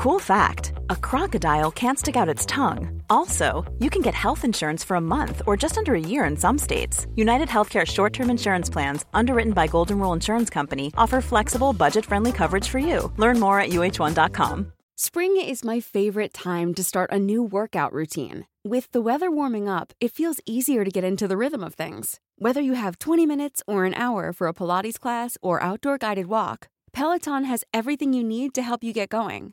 Cool fact a crocodile can't stick out its tongue. Also, you can get health insurance for a month or just under a year in some states. United Healthcare short term insurance plans, underwritten by Golden Rule Insurance Company, offer flexible, budget friendly coverage for you. Learn more at uh1.com. Spring is my favorite time to start a new workout routine. With the weather warming up, it feels easier to get into the rhythm of things. Whether you have 20 minutes or an hour for a Pilates class or outdoor guided walk, Peloton has everything you need to help you get going.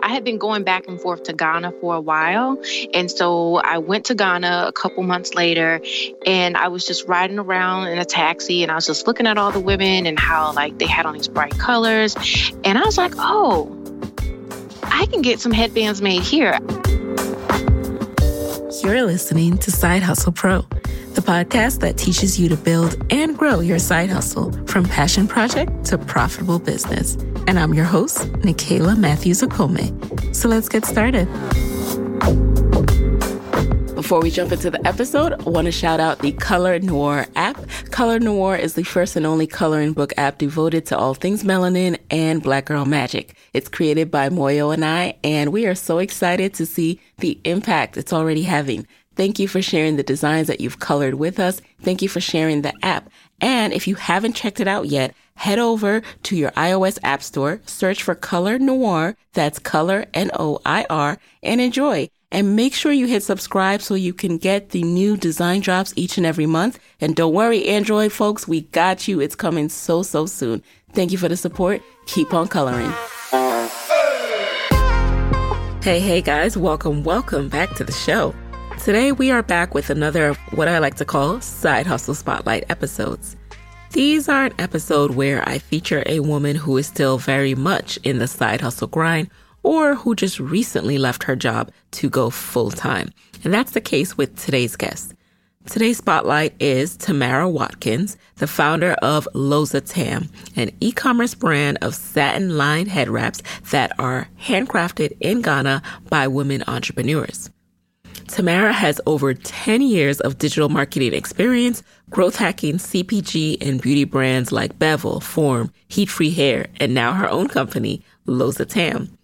I had been going back and forth to Ghana for a while. And so I went to Ghana a couple months later and I was just riding around in a taxi and I was just looking at all the women and how like they had on these bright colors. And I was like, oh, I can get some headbands made here. You're listening to Side Hustle Pro, the podcast that teaches you to build and grow your side hustle from passion project to profitable business. And I'm your host, Nicaila Matthews Okome. So let's get started. Before we jump into the episode, I want to shout out the Color Noir app. Color Noir is the first and only coloring book app devoted to all things melanin and black girl magic. It's created by Moyo and I, and we are so excited to see the impact it's already having. Thank you for sharing the designs that you've colored with us. Thank you for sharing the app. And if you haven't checked it out yet, head over to your iOS app store, search for Color Noir, that's Color N-O-I-R, and enjoy. And make sure you hit subscribe so you can get the new design drops each and every month. And don't worry, Android folks, we got you. It's coming so, so soon. Thank you for the support. Keep on coloring. Hey, hey guys, welcome, welcome back to the show. Today we are back with another of what I like to call side hustle spotlight episodes. These are an episode where I feature a woman who is still very much in the side hustle grind or who just recently left her job to go full time. And that's the case with today's guest. Today's spotlight is Tomara Watkins, the founder of Loza Tam, an e-commerce brand of satin lined head wraps that are handcrafted in Ghana by women entrepreneurs. Tomara has over 10 years of digital marketing experience, growth hacking CPG and beauty brands like Bevel, Form, Heat Free Hair, and now her own company, Loza Tam.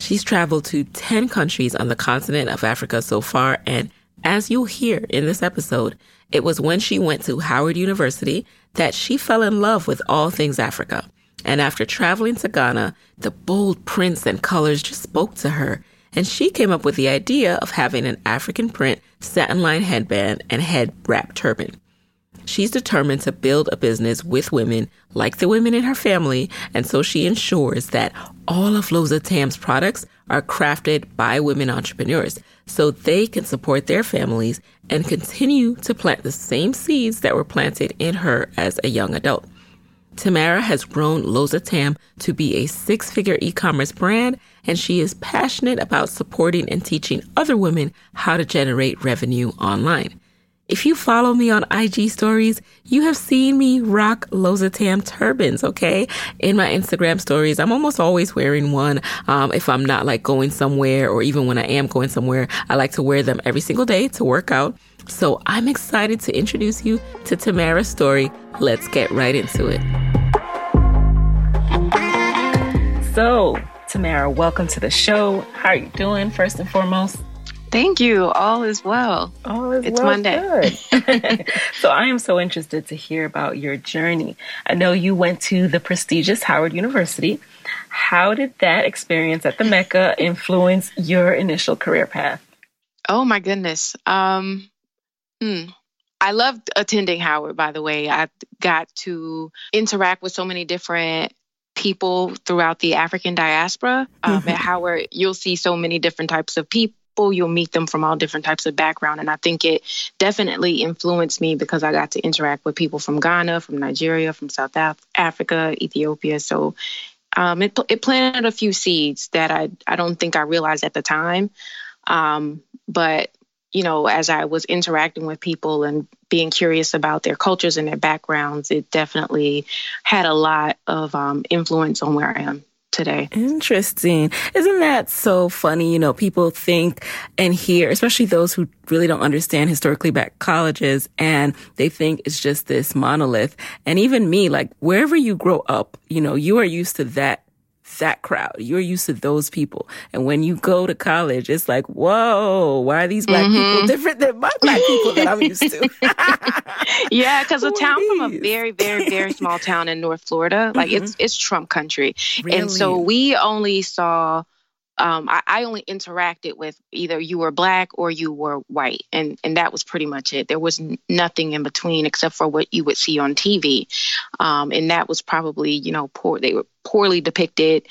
She's traveled to 10 countries on the continent of Africa so far, and as you'll hear in this episode, it was when she went to Howard University that she fell in love with all things Africa. And after traveling to Ghana, the bold prints and colors just spoke to her. And she came up with the idea of having an African print satin line headband and head wrap turban. She's determined to build a business with women like the women in her family, and so she ensures that all of Loza Tam's products are crafted by women entrepreneurs so they can support their families and continue to plant the same seeds that were planted in her as a young adult. Tomara has grown Loza Tam to be a six figure e commerce brand, and she is passionate about supporting and teaching other women how to generate revenue online. If you follow me on IG stories, you have seen me rock Loza Tam turbans, okay? In my Instagram stories, I'm almost always wearing one. Um, if I'm not like going somewhere or even when I am going somewhere, I like to wear them every single day to work out. So I'm excited to introduce you to Tomara's story. Let's get right into it. So, Tomara, welcome to the show. How are you doing, first and foremost? Thank you. All is well. All is it's well. Monday. so I am so interested to hear about your journey. I know you went to the prestigious Howard University. How did that experience at the Mecca influence your initial career path? Oh my goodness. Um, hmm. I loved attending Howard, by the way. I got to interact with so many different people throughout the African diaspora. Um, mm-hmm. At Howard, you'll see so many different types of people you'll meet them from all different types of background and i think it definitely influenced me because i got to interact with people from ghana from nigeria from south Af- africa ethiopia so um, it, it planted a few seeds that I, I don't think I realized at the time. Um, but, you know, as I was interacting with people and being curious about their cultures and their backgrounds, it definitely had a lot of um, influence on where I am today. Interesting. Isn't that so funny? You know, people think and hear, especially those who really don't understand historically black colleges, and they think it's just this monolith. And even me, like wherever you grow up, you know, you are used to that that crowd. You're used to those people. And when you go to college, it's like, whoa, why are these black mm-hmm. people different than my black people that I'm used to? yeah, because a town from a very, very, very small town in North Florida, like mm-hmm. it's it's Trump country. Really? And so we only saw um, I, I, only interacted with either you were black or you were white, and and that was pretty much it. There was n- nothing in between except for what you would see on TV, um, and that was probably you know poor. They were poorly depicted,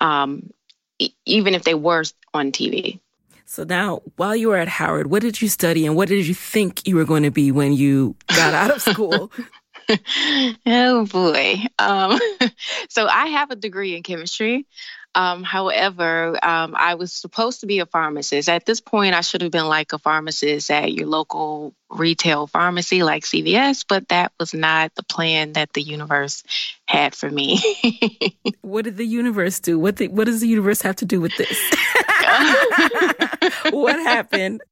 um, e- even if they were on TV. So now, while you were at Howard, what did you study, and what did you think you were going to be when you got out of school? oh boy. Um, so I have a degree in chemistry. Um, however, um, I was supposed to be a pharmacist. At this point, I should have been like a pharmacist at your local retail pharmacy like CVS, but that was not the plan that the universe had for me. what did the universe do? What the, what does the universe have to do with this? what happened?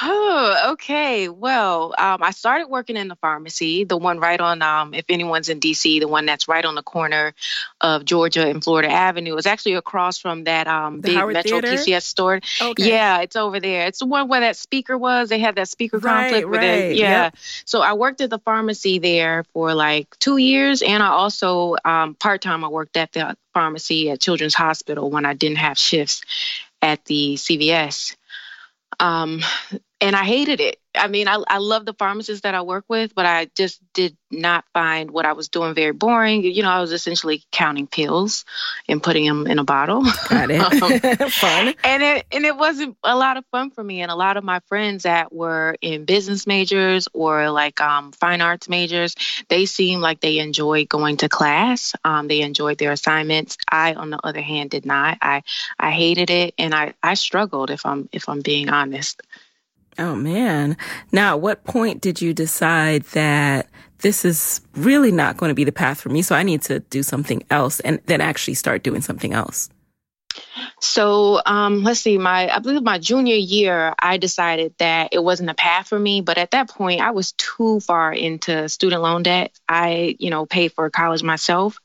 Oh, okay. Well, um, I started working in the pharmacy, the one right on, um, if anyone's in DC, the one that's right on the corner of Georgia and Florida Avenue. It's actually across from that um, big Howard Metro Theater? PCS store. Okay. Yeah, it's over there. It's the one where that speaker was. They had that speaker Right, with right. it. Yeah. Yep. So I worked at the pharmacy there for like two years, and I also um, part time I worked at the pharmacy at Children's Hospital when I didn't have shifts at the CVS. Um, and I hated it. I mean, I, I love the pharmacists that I work with, but I just did not find what I was doing very boring. You know, I was essentially counting pills and putting them in a bottle. Got it. Um, Fun. and it and it wasn't a lot of fun for me. And a lot of my friends that were in business majors or like um, fine arts majors, they seemed like they enjoyed going to class. Um, they enjoyed their assignments. I, on the other hand, did not. I I hated it, and I I struggled if I'm if I'm being honest. Oh man. Now, at what point did you decide that this is really not going to be the path for me? So I need to do something else and then actually start doing something else. So um, let's see, my I believe my junior year, I decided that it wasn't a path for me. But at that point, I was too far into student loan debt. I, you know, paid for college myself,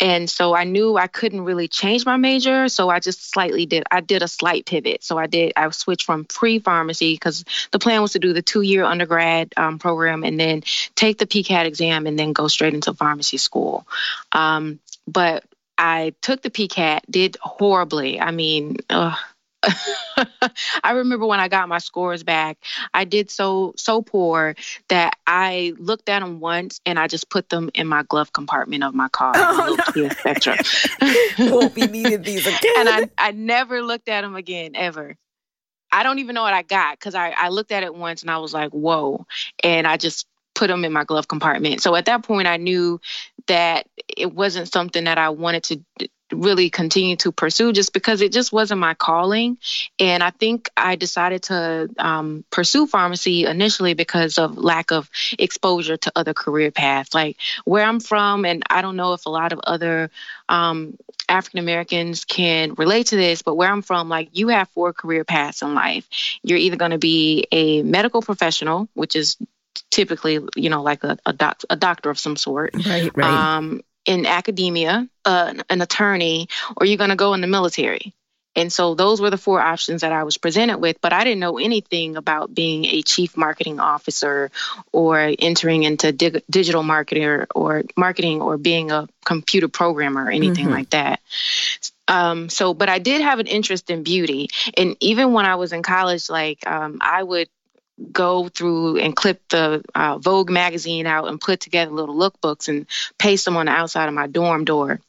and so I knew I couldn't really change my major. So I just slightly did. I did a slight pivot. So I did. I switched from pre-pharmacy because the plan was to do the two-year undergrad um, program and then take the PCAT exam and then go straight into pharmacy school. Um, but I took the PCAT, did horribly. I mean, ugh. I remember when I got my scores back, I did so so poor that I looked at them once and I just put them in my glove compartment of my car. Oh, no. Won't be needing these again. and I, I never looked at them again ever. I don't even know what I got because I, I looked at it once and I was like, whoa. And I just put them in my glove compartment. So at that point, I knew that it wasn't something that I wanted to really continue to pursue just because it just wasn't my calling. And I think I decided to um, pursue pharmacy initially because of lack of exposure to other career paths. Like where I'm from, and I don't know if a lot of other um, African Americans can relate to this, but where I'm from, like you have four career paths in life. You're either going to be a medical professional, which is typically, you know, like a, a, doc, a doctor of some sort. Right, right. Um, in academia, uh, an attorney, or you're going to go in the military. And so those were the four options that I was presented with, but I didn't know anything about being a chief marketing officer or entering into dig- digital marketer or marketing or being a computer programmer or anything mm-hmm. like that. Um, so, but I did have an interest in beauty. And even when I was in college, like um, I would go through and clip the uh, Vogue magazine out and put together little lookbooks and paste them on the outside of my dorm door.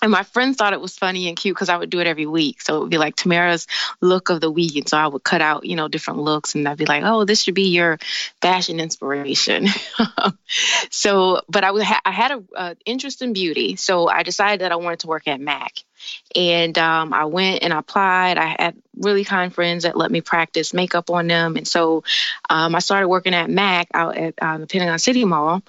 And my friends thought it was funny and cute because I would do it every week. So it would be like Tomara's look of the week. And so I would cut out, you know, different looks and I'd be like, oh, this should be your fashion inspiration. so, but I, would ha- I had an interest in beauty. So I decided that I wanted to work at MAC. And um, I went and applied. I had really kind friends that let me practice makeup on them. And so um, I started working at MAC out at uh, the Pentagon City Mall.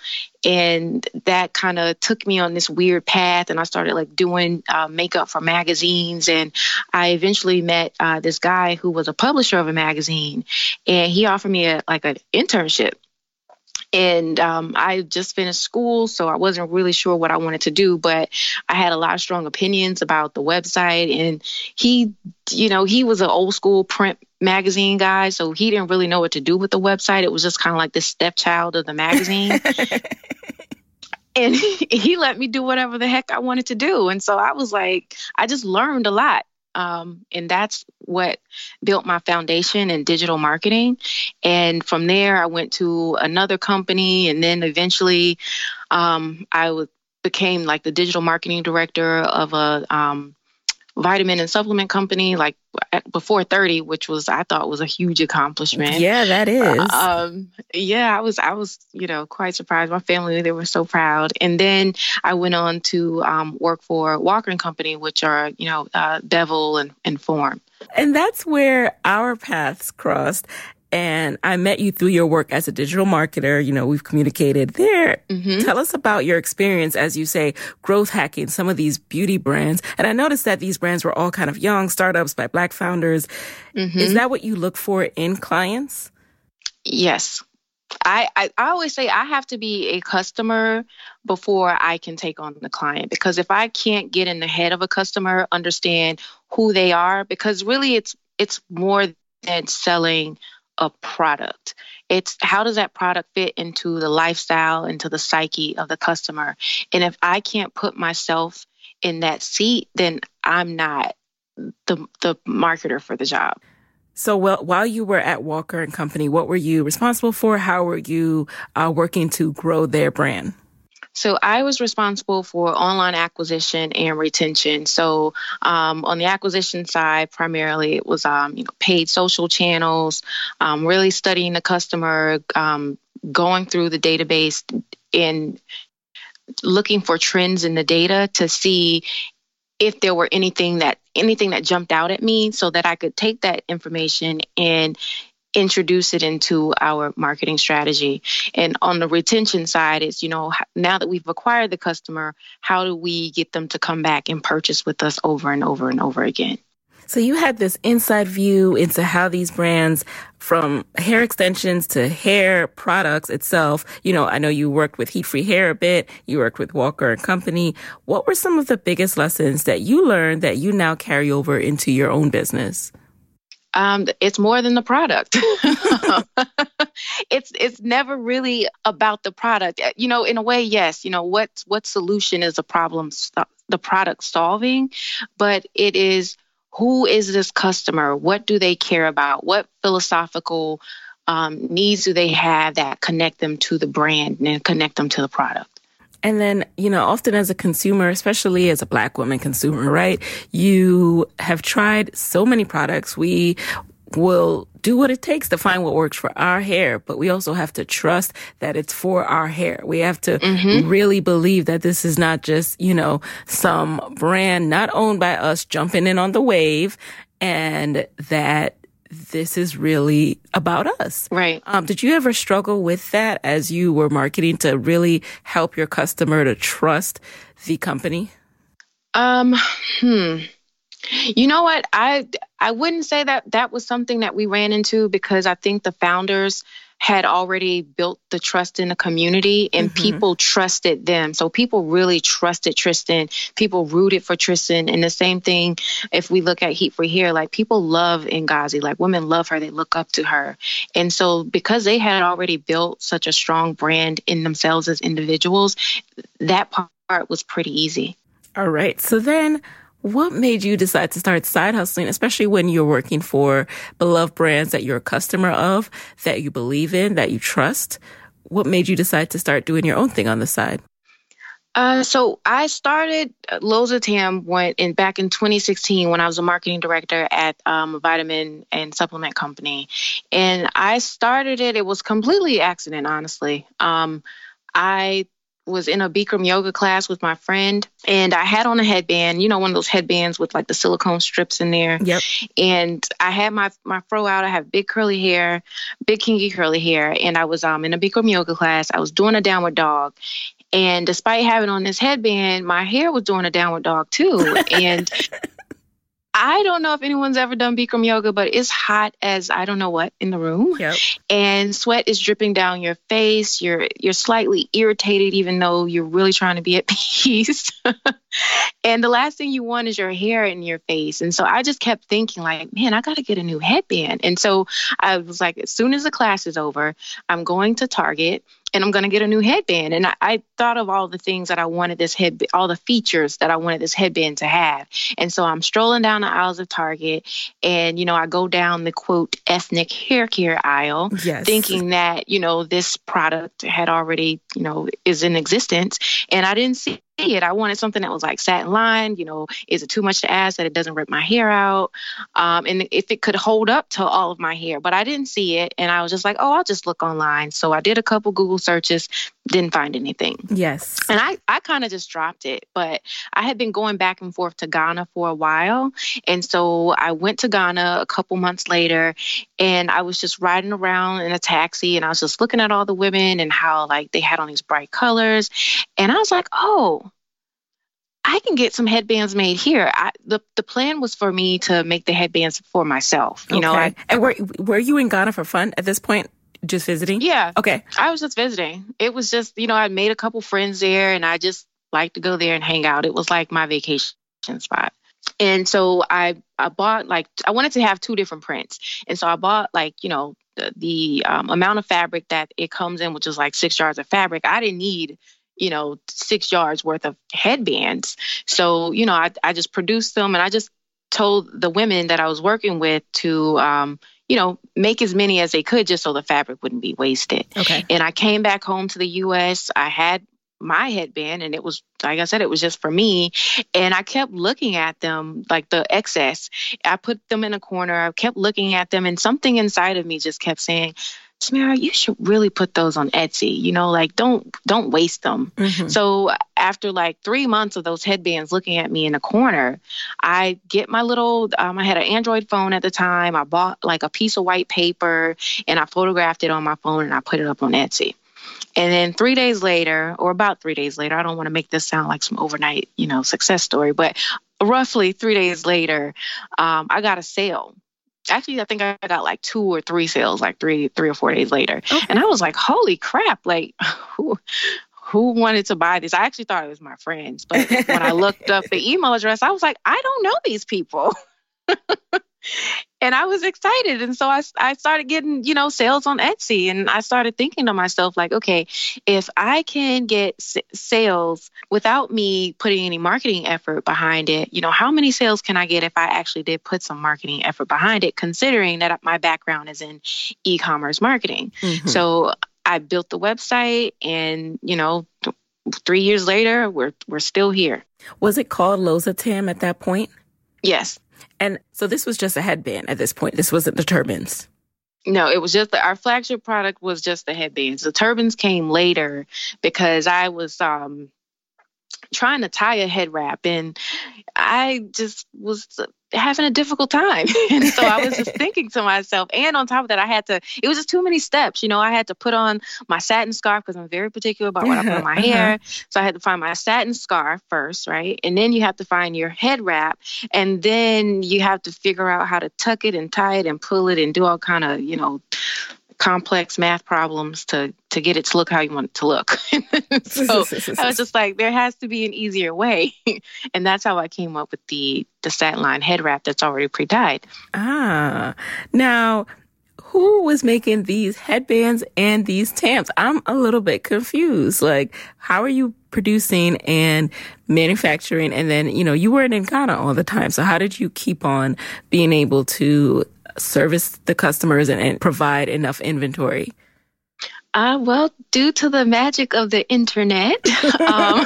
And that kind of took me on this weird path. And I started like doing uh, makeup for magazines. And I eventually met uh, this guy who was a publisher of a magazine. And he offered me a, like an internship and um, I just finished school, so I wasn't really sure what I wanted to do, but I had a lot of strong opinions about the website. And he, you know, he was an old school print magazine guy, so he didn't really know what to do with the website. It was just kind of like the stepchild of the magazine. and he let me do whatever the heck I wanted to do. And so I was like, I just learned a lot. Um, and that's what built my foundation in digital marketing. And from there, I went to another company, and then eventually, um, I became like the digital marketing director of a um, vitamin and supplement company like before 30 which was i thought was a huge accomplishment. Yeah that is. Um, yeah i was i was you know quite surprised. My family they were so proud. And then i went on to um, work for walker and company which are you know uh, bevel and, and form. And that's where our paths crossed and I met you through your work as a digital marketer. You know, we've communicated there. Mm-hmm. Tell us about your experience, as you say, growth hacking some of these beauty brands. And I noticed that these brands were all kind of young startups by Black founders. Mm-hmm. Is that what you look for in clients? Yes. I, I, I always say I have to be a customer before I can take on the client because if I can't get in the head of a customer, understand who they are, because really it's it's more than selling a product. It's how does that product fit into the lifestyle, into the psyche of the customer? And if I can't put myself in that seat, then I'm not the the marketer for the job. So well, while you were at Walker and Company, what were you responsible for? How were you uh, working to grow their brand? So I was responsible for online acquisition and retention. So um, on the acquisition side, primarily it was um, you know paid social channels, um, really studying the customer, um, going through the database and looking for trends in the data to see if there were anything that anything that jumped out at me so that I could take that information and introduce it into our marketing strategy. And on the retention side, is you know now that we've acquired the customer, how do we get them to come back and purchase with us over and over and over again? So you had this inside view into how these brands from hair extensions to hair products itself. You know, I know you worked with Heat Free Hair a bit. You worked with Walker and Company. What were some of the biggest lessons that you learned that you now carry over into your own business? Um, it's more than the product. it's it's never really about the product. You know, in a way, yes. You know, what what solution is the problem the product solving, but it is who is this customer? What do they care about? What philosophical um, needs do they have that connect them to the brand and connect them to the product? And then, you know, often as a consumer, especially as a black woman consumer, right? You have tried so many products. We will do what it takes to find what works for our hair, but we also have to trust that it's for our hair. We have to mm-hmm. really believe that this is not just, you know, some brand not owned by us jumping in on the wave and that this is really about us. Right. Um, did you ever struggle with that as you were marketing to really help your customer to trust the company? Um, hmm. You know what? I I wouldn't say that that was something that we ran into because I think the founders had already built the trust in the community and mm-hmm. people trusted them. So people really trusted Tristan. People rooted for Tristan. And the same thing if we look at Heat Free Hair, like people love Ngozi, like women love her, they look up to her. And so because they had already built such a strong brand in themselves as individuals, that part was pretty easy. All right. So then what made you decide to start side hustling, especially when you're working for beloved brands that you're a customer of, that you believe in, that you trust? What made you decide to start doing your own thing on the side? Uh, so I started Loza Tam went in back in 2016 when I was a marketing director at um, a vitamin and supplement company, and I started it. It was completely accident, honestly. Um, I was in a Bikram yoga class with my friend and I had on a headband, you know, one of those headbands with like the silicone strips in there. Yep. And I had my my fro out. I have big curly hair, big kinky curly hair, and I was um in a Bikram yoga class. I was doing a downward dog. And despite having on this headband, my hair was doing a downward dog too. And I don't know if anyone's ever done Bikram yoga, but it's hot as I don't know what in the room. Yep. And sweat is dripping down your face. You're you're slightly irritated even though you're really trying to be at peace. and the last thing you want is your hair in your face. And so I just kept thinking like, man, I got to get a new headband. And so I was like as soon as the class is over, I'm going to Target and I'm going to get a new headband. And I, I, thought of all the things that I wanted this head, all the features that I wanted this headband to have. And so I'm strolling down the aisles of Target, and you know, I go down the quote ethnic hair care aisle, yes. thinking that you know this product had already you know is in existence, and I didn't see it. I wanted something that was like satin lined. You know, is it too much to ask that it doesn't rip my hair out? Um, and if it could hold up to all of my hair, but I didn't see it, and I was just like, oh, I'll just look online. So I did a couple Google searches, didn't find anything. Yes. And I, I kind of just dropped it, but I had been going back and forth to Ghana for a while. And so I went to Ghana a couple months later and I was just riding around in a taxi and I was just looking at all the women and how like they had on these bright colors. And I was like, oh, I can get some headbands made here. I, the the plan was for me to make the headbands for myself. You okay. know, I, and were were you in Ghana for fun at this point? Just visiting? Yeah. Okay. I was just visiting. It was just, you know, I made a couple friends there and I just like to go there and hang out. It was like my vacation spot. And so I I bought like I wanted to have two different prints. And so I bought like, you know, the, the um, amount of fabric that it comes in, which is like six yards of fabric. I didn't need you know, six yards worth of headbands. So, you know, I, I just produced them and I just told the women that I was working with to, um, you know, make as many as they could just so the fabric wouldn't be wasted. Okay. And I came back home to the US. I had my headband and it was like I said it was just for me and I kept looking at them like the excess I put them in a corner I kept looking at them and something inside of me just kept saying Samara, you should really put those on Etsy. You know, like don't don't waste them. Mm-hmm. So after like three months of those headbands looking at me in a corner, I get my little. Um, I had an Android phone at the time. I bought like a piece of white paper and I photographed it on my phone and I put it up on Etsy. And then three days later, or about three days later, I don't want to make this sound like some overnight, you know, success story, but roughly three days later, um, I got a sale actually I think I got like two or three sales like three three or four days later. Okay. And I was like, holy crap, like who who wanted to buy this? I actually thought it was my friends, but when I looked up the email address, I was like, I don't know these people. and I was excited. And so I, I started getting, you know, sales on Etsy. And I started thinking to myself, like, okay, if I can get s- sales without me putting any marketing effort behind it, you know, how many sales can I get if I actually did put some marketing effort behind it, considering that my background is in e commerce marketing? Mm-hmm. So I built the website and, you know, th- three years later, we're, we're still here. Was it called Loza Tam at that point? Yes. And so this was just a headband at this point. This wasn't the turbans. No, it was just the, our flagship product was just the headbands. The turbans came later because I was um trying to tie a head wrap and I just was having a difficult time. and so I was just thinking to myself, and on top of that, I had to, it was just too many steps. You know, I had to put on my satin scarf because I'm very particular about what I put on my uh-huh. hair. So I had to find my satin scarf first, right? And then you have to find your head wrap. And then you have to figure out how to tuck it and tie it and pull it and do all kind of, you know, complex math problems to to get it to look how you want it to look. so I was just like, there has to be an easier way, and that's how I came up with the the satin line head wrap that's already pre dyed. Ah, now who was making these headbands and these tamps? I'm a little bit confused. Like, how are you producing and manufacturing? And then, you know, you weren't in Ghana all the time. So how did you keep on being able to service the customers and, and provide enough inventory? Uh, well, due to the magic of the internet, um,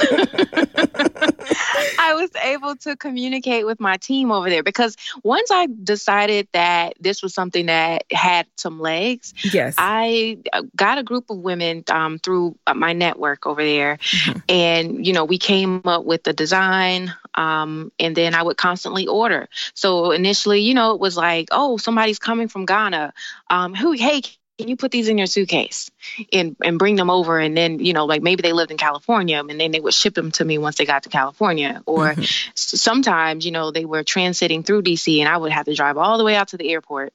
I was able to communicate with my team over there because once I decided that this was something that had some legs, yes, I uh, got a group of women um, through uh, my network over there, mm-hmm. and you know we came up with the design, um, and then I would constantly order. So initially, you know, it was like, oh, somebody's coming from Ghana. Um, who, hey, can you put these in your suitcase and and bring them over? And then you know like maybe they lived in california and then they would ship them to me once they got to california. Or mm-hmm. sometimes you know they were transiting through dc and i would have to drive all the way out to the airport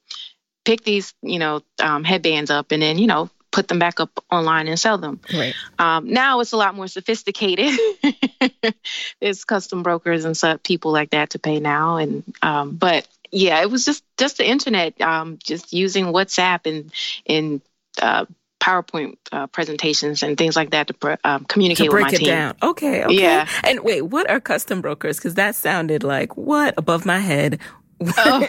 pick these you know um, headbands up and then you know put them back up online and sell them. Right. Um, now it's a lot more sophisticated. There's custom brokers and such people like that to pay now. And um, but yeah, it was just just the internet, um, just using WhatsApp and and uh, PowerPoint uh, presentations and things like that to pr- um, communicate to break with my it team. down. Okay, okay. Yeah. And wait, what are custom brokers? Because that sounded like what above my head. oh.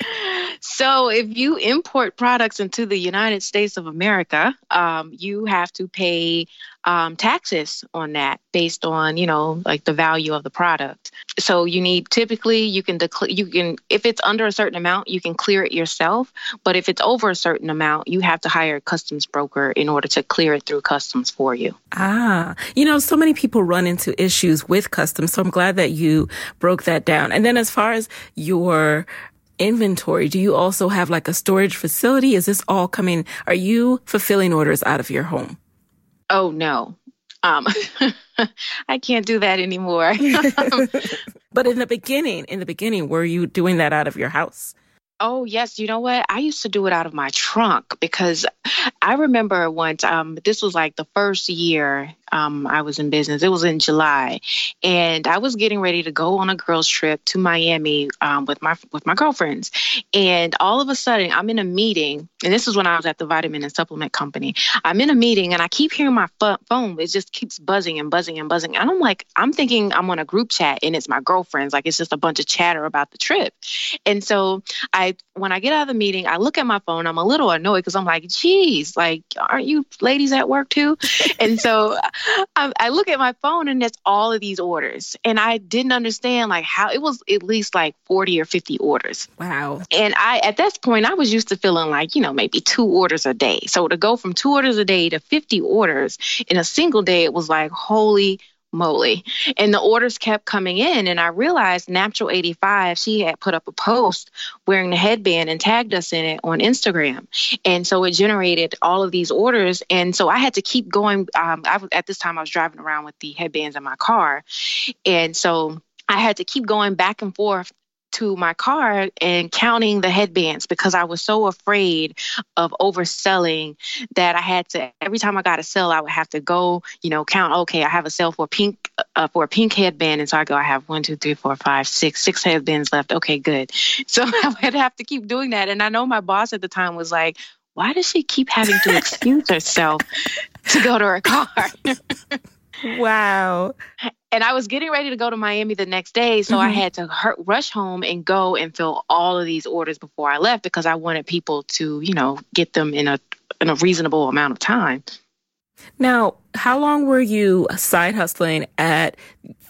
so if you import products into the United States of America, um, you have to pay um, taxes on that based on you know like the value of the product. So you need typically you can declare you can if it's under a certain amount you can clear it yourself, but if it's over a certain amount you have to hire a customs broker in order to clear it through customs for you. Ah, you know so many people run into issues with customs, so I'm glad that you broke that down. And then as far as your inventory, do you also have like a storage facility? Is this all coming? Are you fulfilling orders out of your home? Oh no. Um, I can't do that anymore. but in the beginning, in the beginning, were you doing that out of your house? Oh, yes. You know what? I used to do it out of my trunk because I remember once, um, this was like the first year um, I was in business. It was in July, and I was getting ready to go on a girls' trip to Miami um, with my with my girlfriends. And all of a sudden, I'm in a meeting, and this is when I was at the vitamin and supplement company. I'm in a meeting, and I keep hearing my phone. It just keeps buzzing and buzzing and buzzing. And I'm like, I'm thinking I'm on a group chat, and it's my girlfriends. Like it's just a bunch of chatter about the trip. And so I, when I get out of the meeting, I look at my phone. I'm a little annoyed because I'm like, geez, like, aren't you ladies at work too? and so I, I look at my phone and it's all of these orders. And I didn't understand like how it was at least like 40 or 50 orders. Wow. And I, at this point, I was used to feeling like, you know, maybe two orders a day. So to go from two orders a day to 50 orders in a single day, it was like, holy moly. And the orders kept coming in. And I realized Natural 85, she had put up a post wearing the headband and tagged us in it on Instagram. And so it generated all of these orders. And so I had to keep going. Um, I, at this time, I was driving around with the headbands in my car. And so I had to keep going back and forth to my car and counting the headbands because I was so afraid of overselling that I had to every time I got a sell I would have to go you know count okay I have a sell for pink uh, for a pink headband. And so I go I have one two three four five six six headbands left. Okay good. So I would have to keep doing that. And I know my boss at the time was like why does she keep having to excuse herself to go to her car? Wow and I was getting ready to go to Miami the next day, so mm-hmm. I had to rush home and go and fill all of these orders before I left because I wanted people to, you know, get them in a in a reasonable amount of time. Now, how long were you side hustling at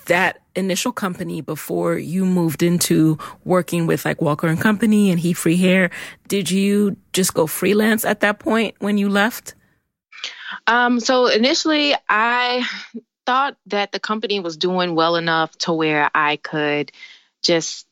that initial company before you moved into working with like Walker and Company and Heat Free Hair? Did you just go freelance at that point when you left? Um, so initially, I thought that the company was doing well enough to where I could just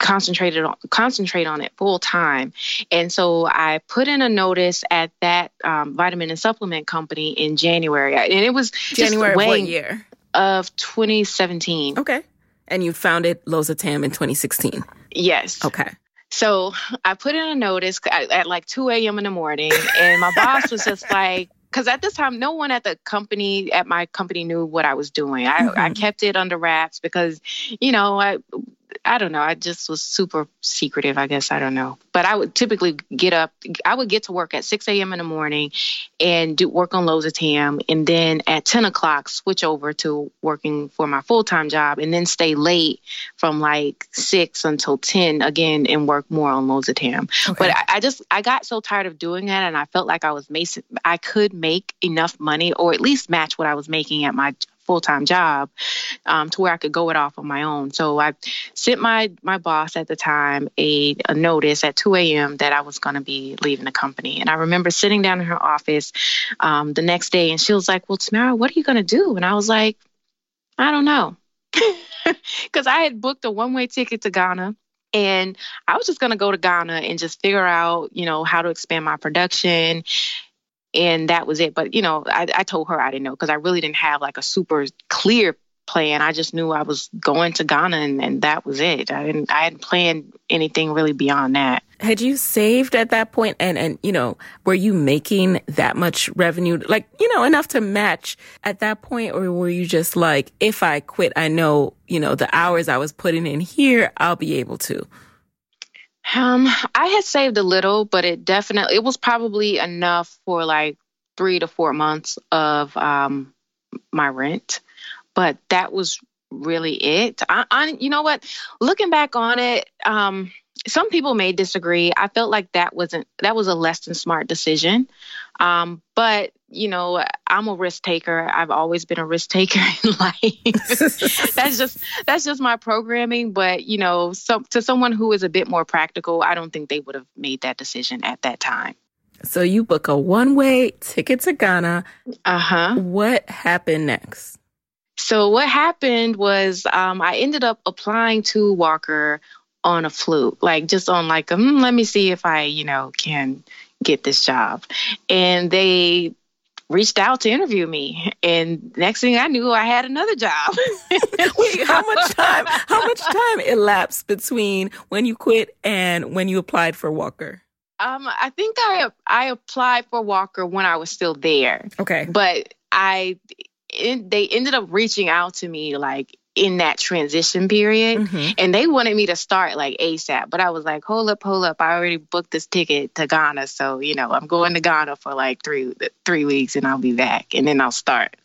concentrate on concentrate on it full time. And so i put in a notice at that um, vitamin and supplement company in january. And it was january of what year? of 2017 okay. And you founded Loza Tam in 2016 yes. Okay. So I put in a notice at, at like 2 a.m. in the morning, and my boss was just like, because at this time, no one at the company, at my company, knew what I was doing. I, mm-hmm. I kept it under wraps because, you know, I, I don't know. I just was super secretive, I guess. I don't know. But I would typically get up, I would get to work at 6 a.m. in the morning and do work on Loza Tam. And then at 10 o'clock, switch over to working for my full time job and then stay late from like 6 until 10 again and work more on Loza Tam. Okay. But I, I, just, I got so tired of doing that and I felt like I was making, I could make enough money or at least match what I was making at my full time job um, to where I could go it off on my own. So I sent my my boss at the time a, a notice at 2 a.m. that I was going to be leaving the company. And I remember sitting down in her office um, the next day, and she was like, "Well, Tomara, what are you going to do?" And I was like, "I don't know," because I had booked a one way ticket to Ghana. And I was just going to go to Ghana and just figure out, you know, how to expand my production and that was it. But you know, I, I told her I didn't know because I really didn't have like a super clear plan. I just knew I was going to Ghana, and, and that was it. I didn't I hadn't planned anything really beyond that. Had you saved at that point, and and you know, were you making that much revenue, like you know, enough to match at that point, or were you just like, if I quit, I know you know the hours I was putting in here, I'll be able to. Um, I had saved a little, but it definitely it was probably enough for like three to four months of um my rent. But that was really it. I, I you know what? Looking back on it, um, some people may disagree. I felt like that wasn't that was a less than smart decision. Um, but you know, I'm a risk taker. I've always been a risk taker in life. that's just that's just my programming. But you know, so to someone who is a bit more practical, I don't think they would have made that decision at that time. So you book a one way ticket to Ghana. Uh huh. What happened next? So what happened was um, I ended up applying to Walker on a fluke, like just on like, um, let me see if I, you know, can get this job. And they reached out to interview me and next thing i knew i had another job. Wait how much time? How much time elapsed between when you quit and when you applied for walker? Um i think i i applied for walker when i was still there. Okay. But i it, they ended up reaching out to me like in that transition period mm-hmm. and they wanted me to start like asap but i was like hold up hold up i already booked this ticket to ghana so you know i'm going to ghana for like three three weeks and i'll be back and then i'll start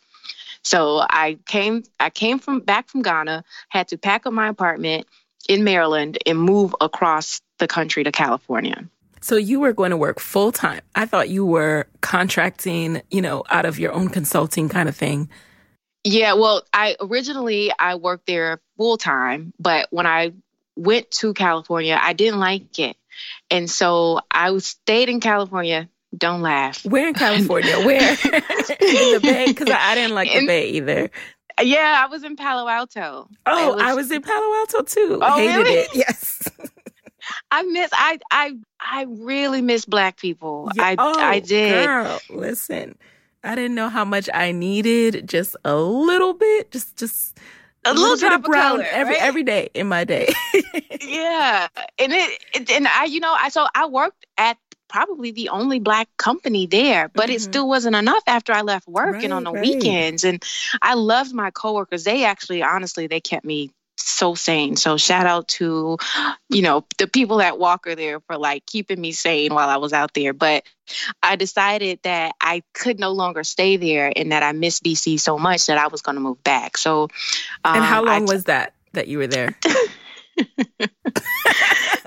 so i came i came from back from ghana had to pack up my apartment in maryland and move across the country to california so you were going to work full time. I thought you were contracting, you know, out of your own consulting kind of thing. Yeah, well, I originally I worked there full time, but when I went to California, I didn't like it. And so I stayed in California. Don't laugh. Where in California? Where? in the Bay? Because I, I, didn't like in, the Bay either. Yeah, I was in Palo Alto. Oh, was, I was in Palo Alto too. Oh, Hated really? it. Yes. I miss I I I really miss black people. Yeah. I oh, I did. Girl, listen. I didn't know how much I needed. Just a little bit, just just a, little, little bit of brown color, every right? every day in my day. yeah, and it, it, and I you know I so I worked at probably the only black company there, but mm-hmm. it still wasn't enough after I left work right, and on the right. weekends. And I loved my coworkers. They actually, honestly, they kept me so sane. So shout out to, you know, the people at Walker there for like keeping me sane while I was out there. But I decided that I could no longer stay there and that I missed DC so much that I was going to move back. So, um, and how long was that that you were there?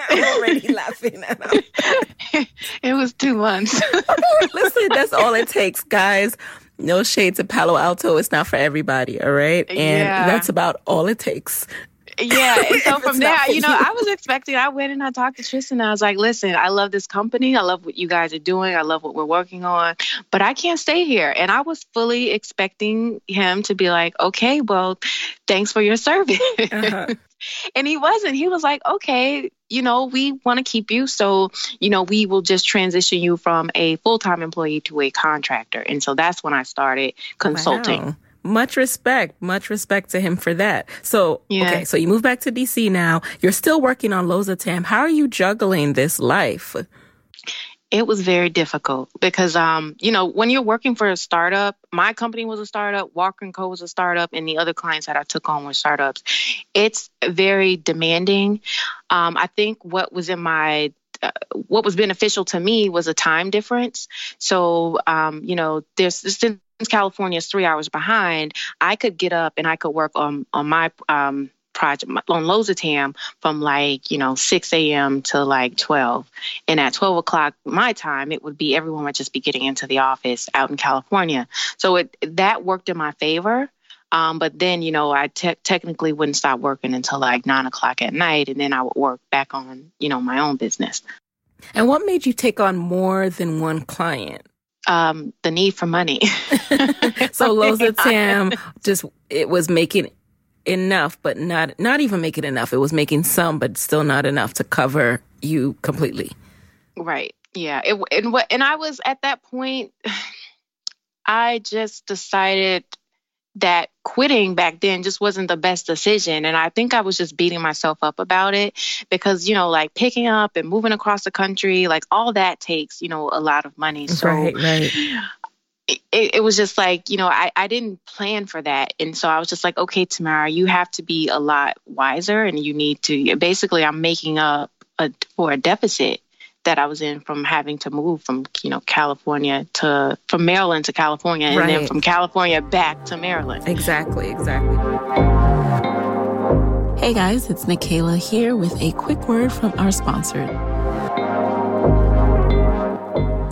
I'm already laughing at it was two months. Listen, that's all it takes, guys no shade to Palo Alto. It's not for everybody, all right? And yeah. that's about all it takes. Yeah. And so from there, you know, I was expecting, I went and I talked to Tristan. I was like, listen, I love this company. I love what you guys are doing. I love what we're working on, but I can't stay here. And I was fully expecting him to be like, okay, well, thanks for your service. Uh-huh. and he wasn't. He was like, okay, you know, we want to keep you. So, you know, we will just transition you from a full time employee to a contractor. And so that's when I started consulting. Wow. Much respect, much respect to him for that. So, yeah. okay, so you move back to DC now. You're still working on Loza Tam. How are you juggling this life? It was very difficult because, um, you know, when you're working for a startup, my company was a startup, Walker and Co was a startup, and the other clients that I took on were startups. It's very demanding. Um, I think what was in my uh, what was beneficial to me was a time difference. So, um, you know, there's since California is three hours behind, I could get up and I could work on on my um, project on Loza Tam from like, you know, 6 a.m. to like 12. And at 12 o'clock my time, it would be everyone would just be getting into the office out in California. So it that worked in my favor. Um, but then, you know, I te- technically wouldn't stop working until like nine o'clock at night. And then I would work back on, you know, my own business. And what made you take on more than one client? Um, the need for money. so Loza Tam just, it was making enough, but not not even making enough. It was making some, but still not enough to cover you completely. Right. Yeah. It and what and I was at that point. I just decided that quitting back then just wasn't the best decision. And I think I was just beating myself up about it because, you know, like picking up and moving across the country, like all that takes, you know, a lot of money. So right, right it, it, was just like, you know, I, I didn't plan for that. And so I was just like, okay, Tomara, you have to be a lot wiser and you need to basically, I'm making up a, for a deficit that I was in from having to move from, you know, California to, from Maryland to California and right. then from California back to Maryland. Exactly, exactly. Hey guys, it's Nikaila here with a quick word from our sponsor.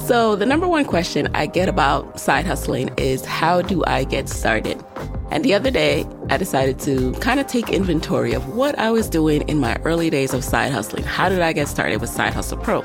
So, the number one question I get about side hustling is how do I get started? And the other day, I decided to kind of take inventory of what I was doing in my early days of side hustling. How did I get started with Side Hustle Pro?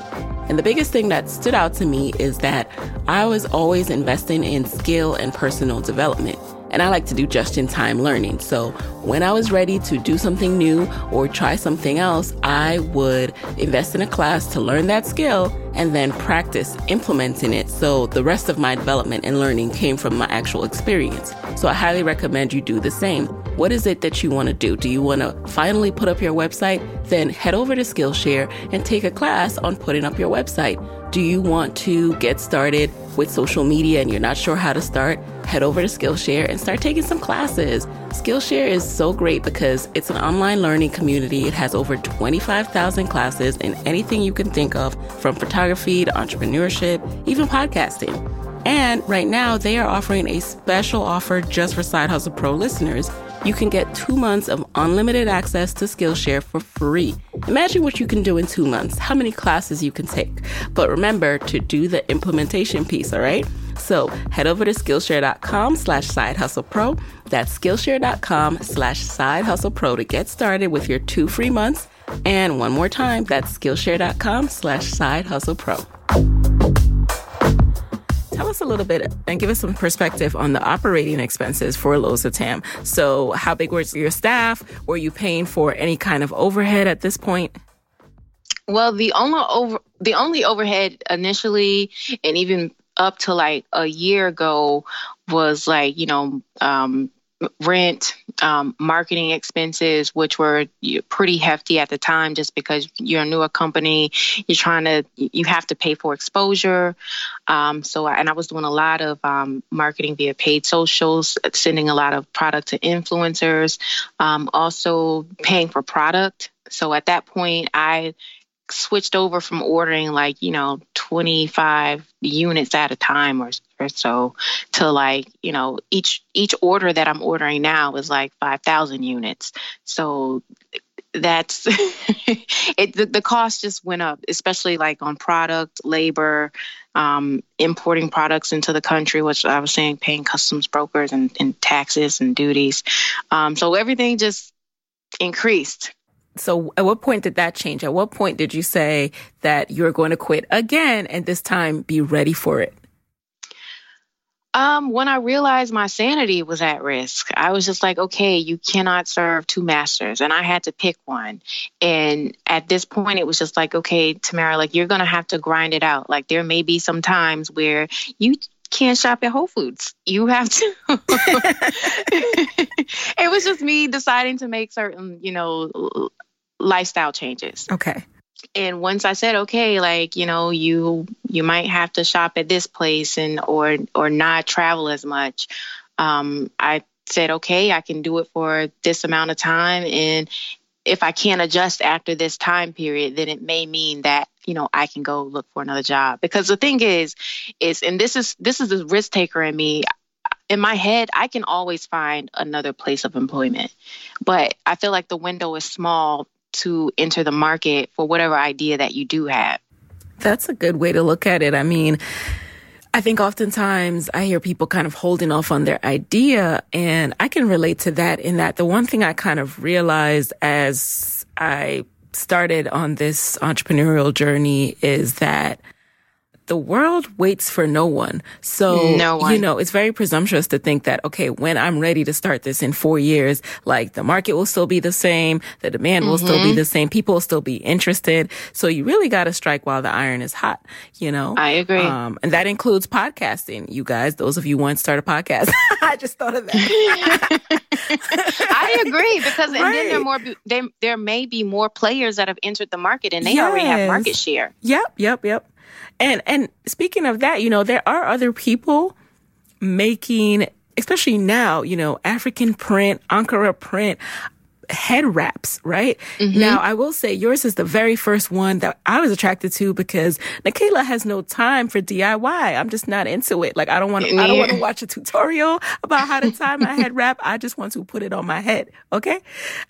And the biggest thing that stood out to me is that I was always investing in skill and personal development. And I like to do just in time learning. So when I was ready to do something new or try something else, I would invest in a class to learn that skill and then practice implementing it. So the rest of my development and learning came from my actual experience. So I highly recommend you do the same. What is it that you want to do? Do you want to finally put up your website? Then head over to Skillshare and take a class on putting up your website. Do you want to get started with social media and you're not sure how to start? Head over to Skillshare and start taking some classes. Skillshare is so great because it's an online learning community. It has over 25,000 classes in anything you can think of, from photography to entrepreneurship, even podcasting. And right now, they are offering a special offer just for Side Hustle Pro listeners. You can get two months of unlimited access to Skillshare for free. Imagine what you can do in two months, how many classes you can take. But remember to do the implementation piece, all right? So head over to Skillshare.com slash Side Hustle Pro. That's Skillshare.com slash Side Hustle Pro to get started with your two free months. And one more time, that's Skillshare.com slash Side Hustle Pro. Tell us a little bit and give us some perspective on the operating expenses for Loza Tam. So, how big was your staff? Were you paying for any kind of overhead at this point? Well, the only over the only overhead initially, and even up to like a year ago, was like you know um, rent, um, marketing expenses, which were pretty hefty at the time, just because you're a newer company, you're trying to, you have to pay for exposure. Um, so, and I was doing a lot of um, marketing via paid socials, sending a lot of product to influencers, um, also paying for product. So at that point, I switched over from ordering like you know 25 units at a time or, or so to like you know each each order that i'm ordering now is like 5000 units. So that's it the, the cost just went up especially like on product labor um, importing products into the country which i was saying paying customs brokers and, and taxes and duties. Um, so everything just increased so at what point did that change? At what point did you say that you're going to quit again and this time be ready for it? Um, when I realized my sanity was at risk, I was just like, okay, you cannot serve two masters. And I had to pick one. And at this point, it was just like, okay, Tomara, like you're going to have to grind it out. Like there may be some times where you can't shop at Whole Foods. You have to. it was just me deciding to make certain, you know, lifestyle changes. Okay. And once I said, okay, like, you know, you you might have to shop at this place and or or not travel as much. Um, I said, okay, I can do it for this amount of time and if I can't adjust after this time period, then it may mean that you know I can go look for another job. Because the thing is, is and this is this is the risk taker in me. In my head, I can always find another place of employment, but I feel like the window is small to enter the market for whatever idea that you do have. That's a good way to look at it. I mean, I think oftentimes I hear people kind of holding off on their idea and I can relate to that in that the one thing I kind of realized as I started on this entrepreneurial journey is that the world waits for no one. So, no one. you know, it's very presumptuous to think that, okay, when I'm ready to start this in four years, like the market will still be the same. The demand mm-hmm. will still be mm-hmm. the same. People will still be interested. So you really got to strike while the iron is hot, you know? I agree. Um, and that includes podcasting. You guys, those of you who want to start a podcast, I just thought of that. I agree because right. and then there more there, there may be more players that have entered the market and they yes. already have market share. Yep, yep, yep. And and speaking of that, you know, there are other people making especially now, you know, African print, Ankara print head wraps, right? Mm-hmm. Now, I will say yours is the very first one that I was attracted to because Nikaila has no time for DIY. I'm just not into it. Like I don't want to, I don't want to watch a tutorial about how to tie my head wrap. I just want to put it on my head. Okay.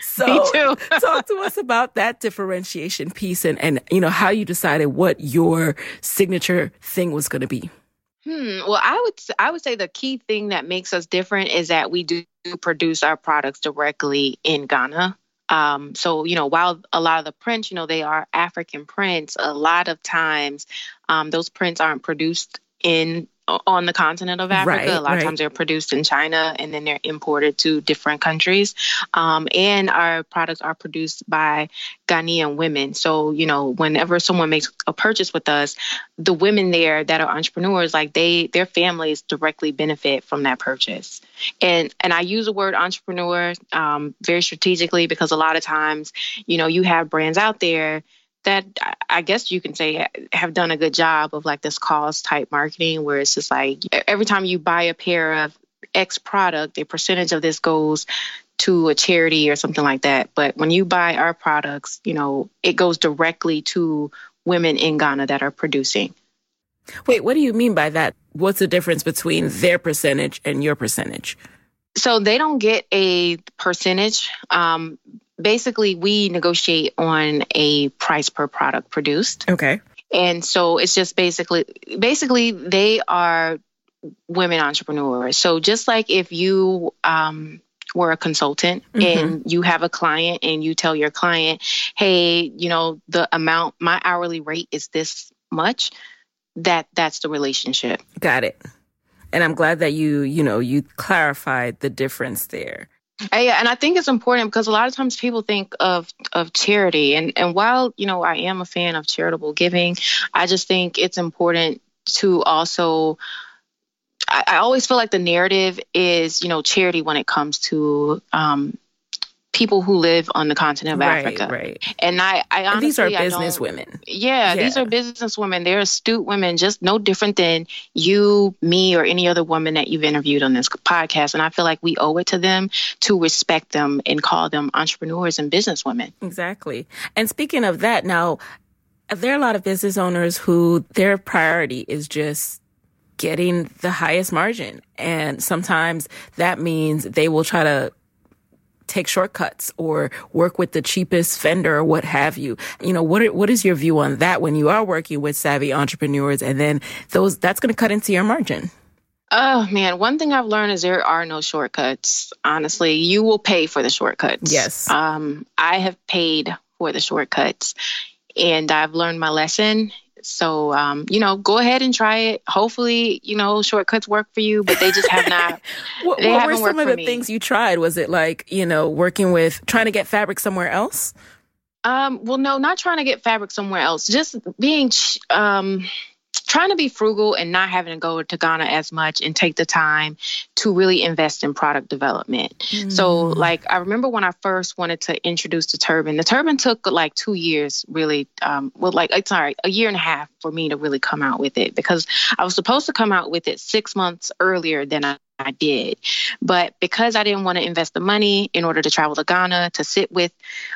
so talk to us about that differentiation piece and, and, you know, how you decided what your signature thing was going to be. Hmm. Well, I would I would say the key thing that makes us different is that we do produce our products directly in Ghana. Um, so you know, while a lot of the prints, you know, they are African prints, a lot of times um, those prints aren't produced in on the continent of Africa. Right, a lot right. of times they're produced in China and then they're imported to different countries. Um, and our products are produced by Ghanaian women. So, you know, whenever someone makes a purchase with us, the women there that are entrepreneurs, like they, their families directly benefit from that purchase. And and I use the word entrepreneur um, very strategically because a lot of times, you know, you have brands out there that I guess you can say have done a good job of like this cause type marketing where it's just like every time you buy a pair of X product, a percentage of this goes to a charity or something like that. But when you buy our products, you know, it goes directly to women in Ghana that are producing. Wait, what do you mean by that? What's the difference between their percentage and your percentage? So they don't get a percentage. Um, basically we negotiate on a price per product produced. Okay. And so it's just basically basically they are women entrepreneurs. So just like if you um, were a consultant mm-hmm. and you have a client and you tell your client, "Hey, you know, the amount my hourly rate is this much." That that's the relationship. Got it. And I'm glad that you, you know, you clarified the difference there. Yeah, and I think it's important because a lot of times people think of of charity, and and while you know I am a fan of charitable giving, I just think it's important to also. I, I always feel like the narrative is you know charity when it comes to um, people who live on the continent of right, Africa. Right. And I, I honestly, these are business women. Yeah, yeah, these are business women. They're astute women, just no different than you, me, or any other woman that you've interviewed on this podcast. And I feel like we owe it to them to respect them and call them entrepreneurs and business women. Exactly. And speaking of that, now there are a lot of business owners who their priority is just getting the highest margin. And sometimes that means they will try to take shortcuts or work with the cheapest vendor or what have you. You know, what, what is your view on that when you are working with savvy entrepreneurs and then those, that's going to cut into your margin? Oh man, one thing I've learned is there are no shortcuts. Honestly, you will pay for the shortcuts. Yes. Um, I have paid for the shortcuts and I've learned my lesson so, um, you know, go ahead and try it. Hopefully, you know, shortcuts work for you, but they just have not. what, what were some of the me. things you tried? Was it like, you know, working with trying to get fabric somewhere else? Um, well, no, not trying to get fabric somewhere else. Just being, um, trying to be frugal and not having to go to Ghana as much and take the time to really invest in product development. Mm. So, like, I remember when I first wanted to introduce the turban, the turban took like two years, really. Um, well, like, sorry, a year and a half for me to really come out with it because I was supposed to come out with it six months earlier than I I did. But because I didn't want to invest the money in order to travel to Ghana to sit with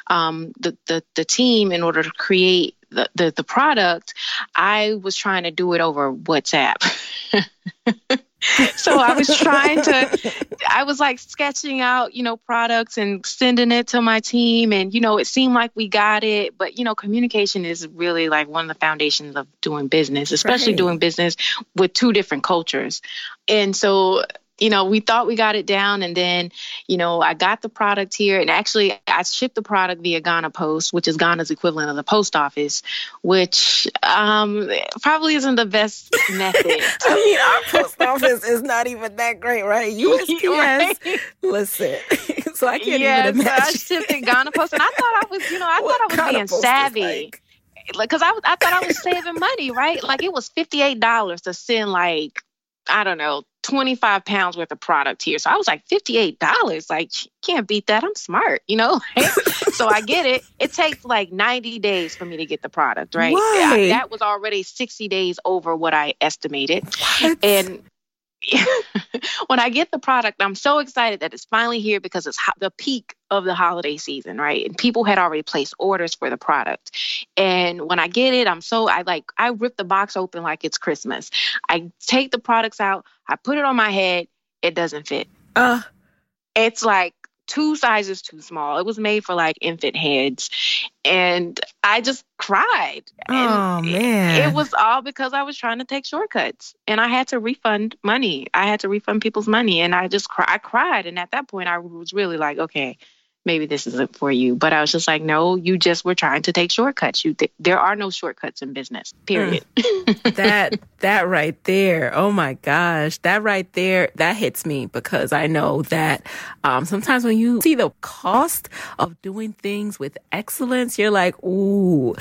um, the, the, the team in order to create the, the, the product, I was trying to do it over WhatsApp. so I was trying to, I was like sketching out, you know, products and sending it to my team. And, you know, it seemed like we got it. But, you know, communication is really like one of the foundations of doing business, especially right. doing business with two different cultures. And so you know, we thought we got it down. And then, you know, I got the product here. And actually, I shipped the product via Ghana Post, which is Ghana's equivalent of the post office, which um, probably isn't the best method. I mean, our post office is not even that great, right? USPS, right? listen. so I can't yes, even imagine. I shipped it Ghana Post. And I thought I was, you know, I what thought I was being savvy. Like, cause I was, I thought I was saving money, right? Like it was fifty eight dollars to send like I don't know 25 pounds worth of product here. So I was like, $58. Like, can't beat that. I'm smart, you know? so I get it. It takes like 90 days for me to get the product, right? Why? that was already 60 days over what I estimated. What? And when I get the product, I'm so excited that it's finally here because it's the peak of the holiday season, right? And people had already placed orders for the product. And when I get it, I'm so I like I rip the box open like it's Christmas. I take the products out, I put it on my head, it doesn't fit. Uh it's like two sizes too small. It was made for like infant heads. And I just cried. Oh, man. It, it, was all because I was trying to take shortcuts and I had to refund money. I had to refund people's money. And I just cry- I cried. And at that point, I was really like, okay, maybe this isn't for you. But I was just like, no, you just were trying to take shortcuts. You th- there are no shortcuts in business. Period. Mm. that that right there. Oh my gosh, that right there that hits me because I know that um, sometimes when you see the cost of doing things with excellence, you're like, ooh,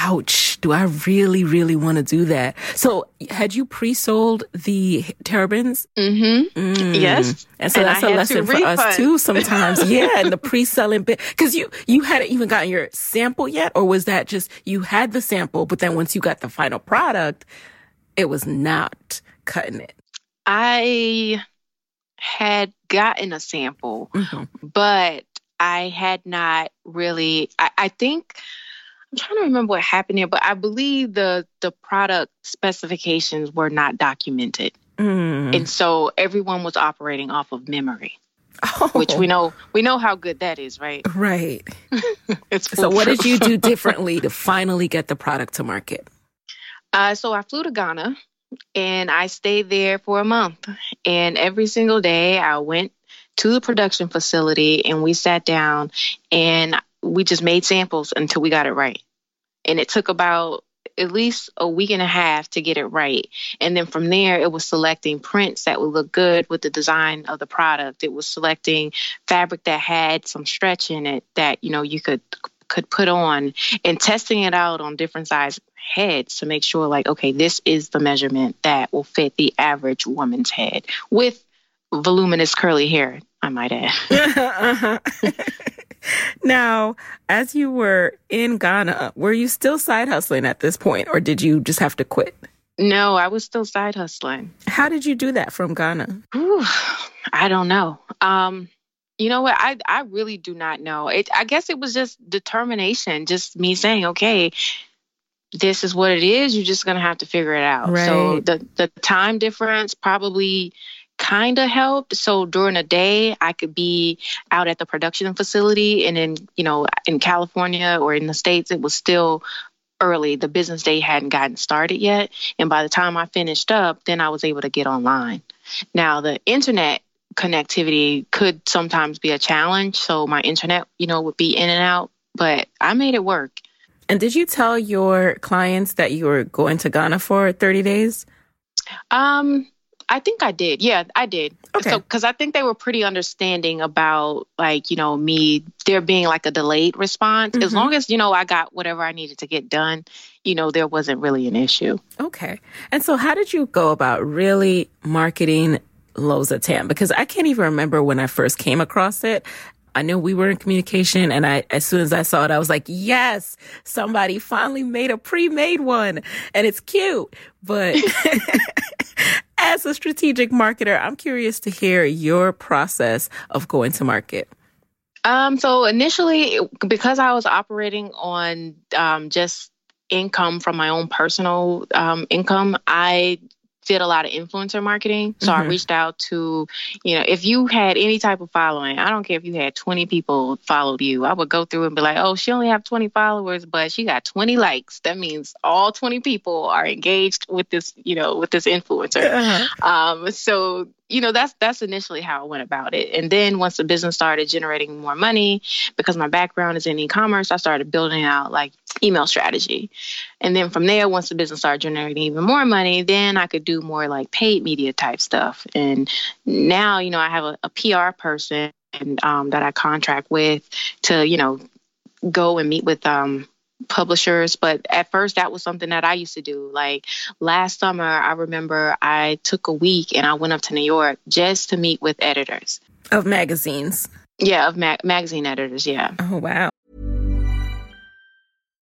ouch, do I really, really want to do that? So had you pre-sold the turbans? Mm-hmm. Mm. Yes. And so and that's I a lesson for refund. us too sometimes. yeah. And the pre-selling bit. Cause you, you hadn't even gotten your sample yet, or was that just you had the sample, but then once you got the final product, it was not cutting it? I had gotten a sample, mm-hmm. but I had not really, I, I think, I'm trying to remember what happened here, but I believe the the product specifications were not documented. Mm. And so everyone was operating off of memory. Oh. Which we know we know how good that is, right? Right. so what did you do differently to finally get the product to market? Uh, so I flew to Ghana and I stayed there for a month. And every single day I went to the production facility and we sat down and we just made samples until we got it right. And it took about at least a week and a half to get it right. And then from there, it was selecting prints that would look good with the design of the product. It was selecting fabric that had some stretch in it that, you know, you could could put on and testing it out on different size heads to make sure like okay this is the measurement that will fit the average woman's head with voluminous curly hair i might add uh-huh. now, as you were in Ghana, were you still side hustling at this point, or did you just have to quit? No, I was still side hustling. How did you do that from Ghana? Whew, I don't know. Um, you know what? I I really do not know. It. I guess it was just determination, just me saying, okay, this is what it is. You're just gonna have to figure it out. Right. So the the time difference probably kind of helped. So during the day, I could be out at the production facility, and then you know in California or in the states, it was still early. The business day hadn't gotten started yet, and by the time I finished up, then I was able to get online. Now the internet connectivity could sometimes be a challenge, so my internet, you know, would be in and out, but I made it work. And did you tell your clients that you were going to Ghana for 30 days? Um, I think I did. Yeah, I did. Okay. So, because I think they were pretty understanding about, like, you know, me, there being like a delayed response. As Mhm. long as, you know, I got whatever I needed to get done, you know, there wasn't really an issue. Okay. And so, how did you go about really marketing Loza Tam? Because I can't even remember when I first came across it. I knew we were in communication, and I, as soon as I saw it, I was like, "Yes, somebody finally made a pre-made one, and it's cute." But as a strategic marketer, I'm curious to hear your process of going to market. Um, so initially, because I was operating on um, just income from my own personal um, income, I did a lot of influencer marketing. So I Mhm. reached out to, you know, if you had any type of following, I don't care if you had 20 people followed you, I would go through and be like, oh, she only have 20 followers, but she got 20 likes. That means all 20 people are engaged with this, you know, with this influencer. Um, so you know that's that's initially how I went about it, and then once the business started generating more money, because my background is in e-commerce, I started building out like email strategy, and then from there, once the business started generating even more money, then I could do more like paid media type stuff, and now you know I have a, a PR person um, that I contract with to you know go and meet with um publishers but at first that was something that i used to do like last summer i remember i took a week and i went up to new york just to meet with editors Of magazines. yeah of ma- magazine editors yeah Oh, wow.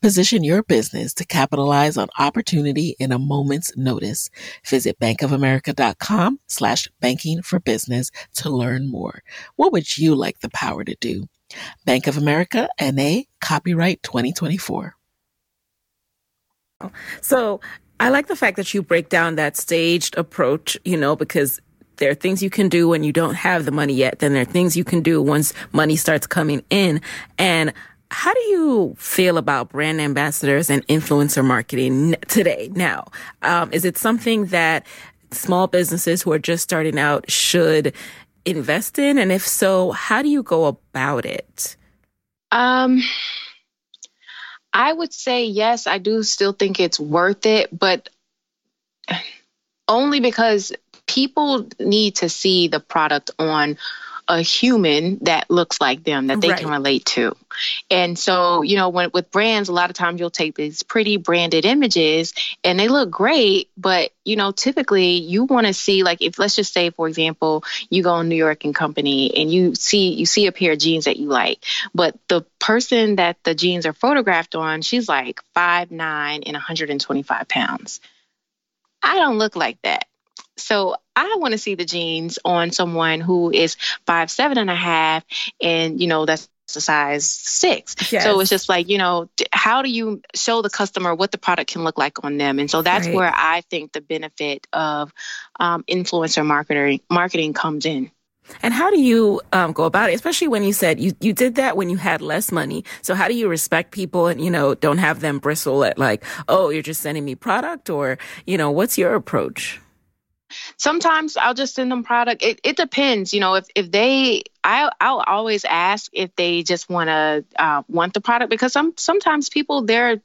Position your business to capitalize on opportunity in a moment's notice. Visit bankofamerica.com slash banking for business to learn more. What would you like the power to do? Bank of America NA copyright 2024. So I like the fact that you break down that staged approach, you know, because there are things you can do when you don't have the money yet. Then there are things you can do once money starts coming in. And how do you feel about brand ambassadors and influencer marketing today? Now, um, is it something that small businesses who are just starting out should invest in? And if so, how do you go about it? Um, I would say yes. I do still think it's worth it, but only because people need to see the product on a human that looks like them that they Right. can relate to. And so, you know, when with brands, a lot of times you'll take these pretty branded images and they look great, but you know, typically you want to see like if let's just say for example, you go on New York and Company and you see you see a pair of jeans that you like, but the person that the jeans are photographed on, she's like five nine and 125 pounds. I don't look like that. So I want to see the jeans on someone who is five seven and a half, and you know that's a size six. Yes. So it's just like you know, how do you show the customer what the product can look like on them? And so that's Right. where I think the benefit of um, influencer marketing marketing comes in. And how do you um, go about it? Especially when you said you, you did that when you had less money. So how do you respect people and, you know, don't have them bristle at like, oh, you're just sending me product or, you know, what's your approach? Sometimes I'll just send them product. It, it depends, you know, if, if they, I, I'll always ask if they just want to uh, want the product because some, sometimes people they're,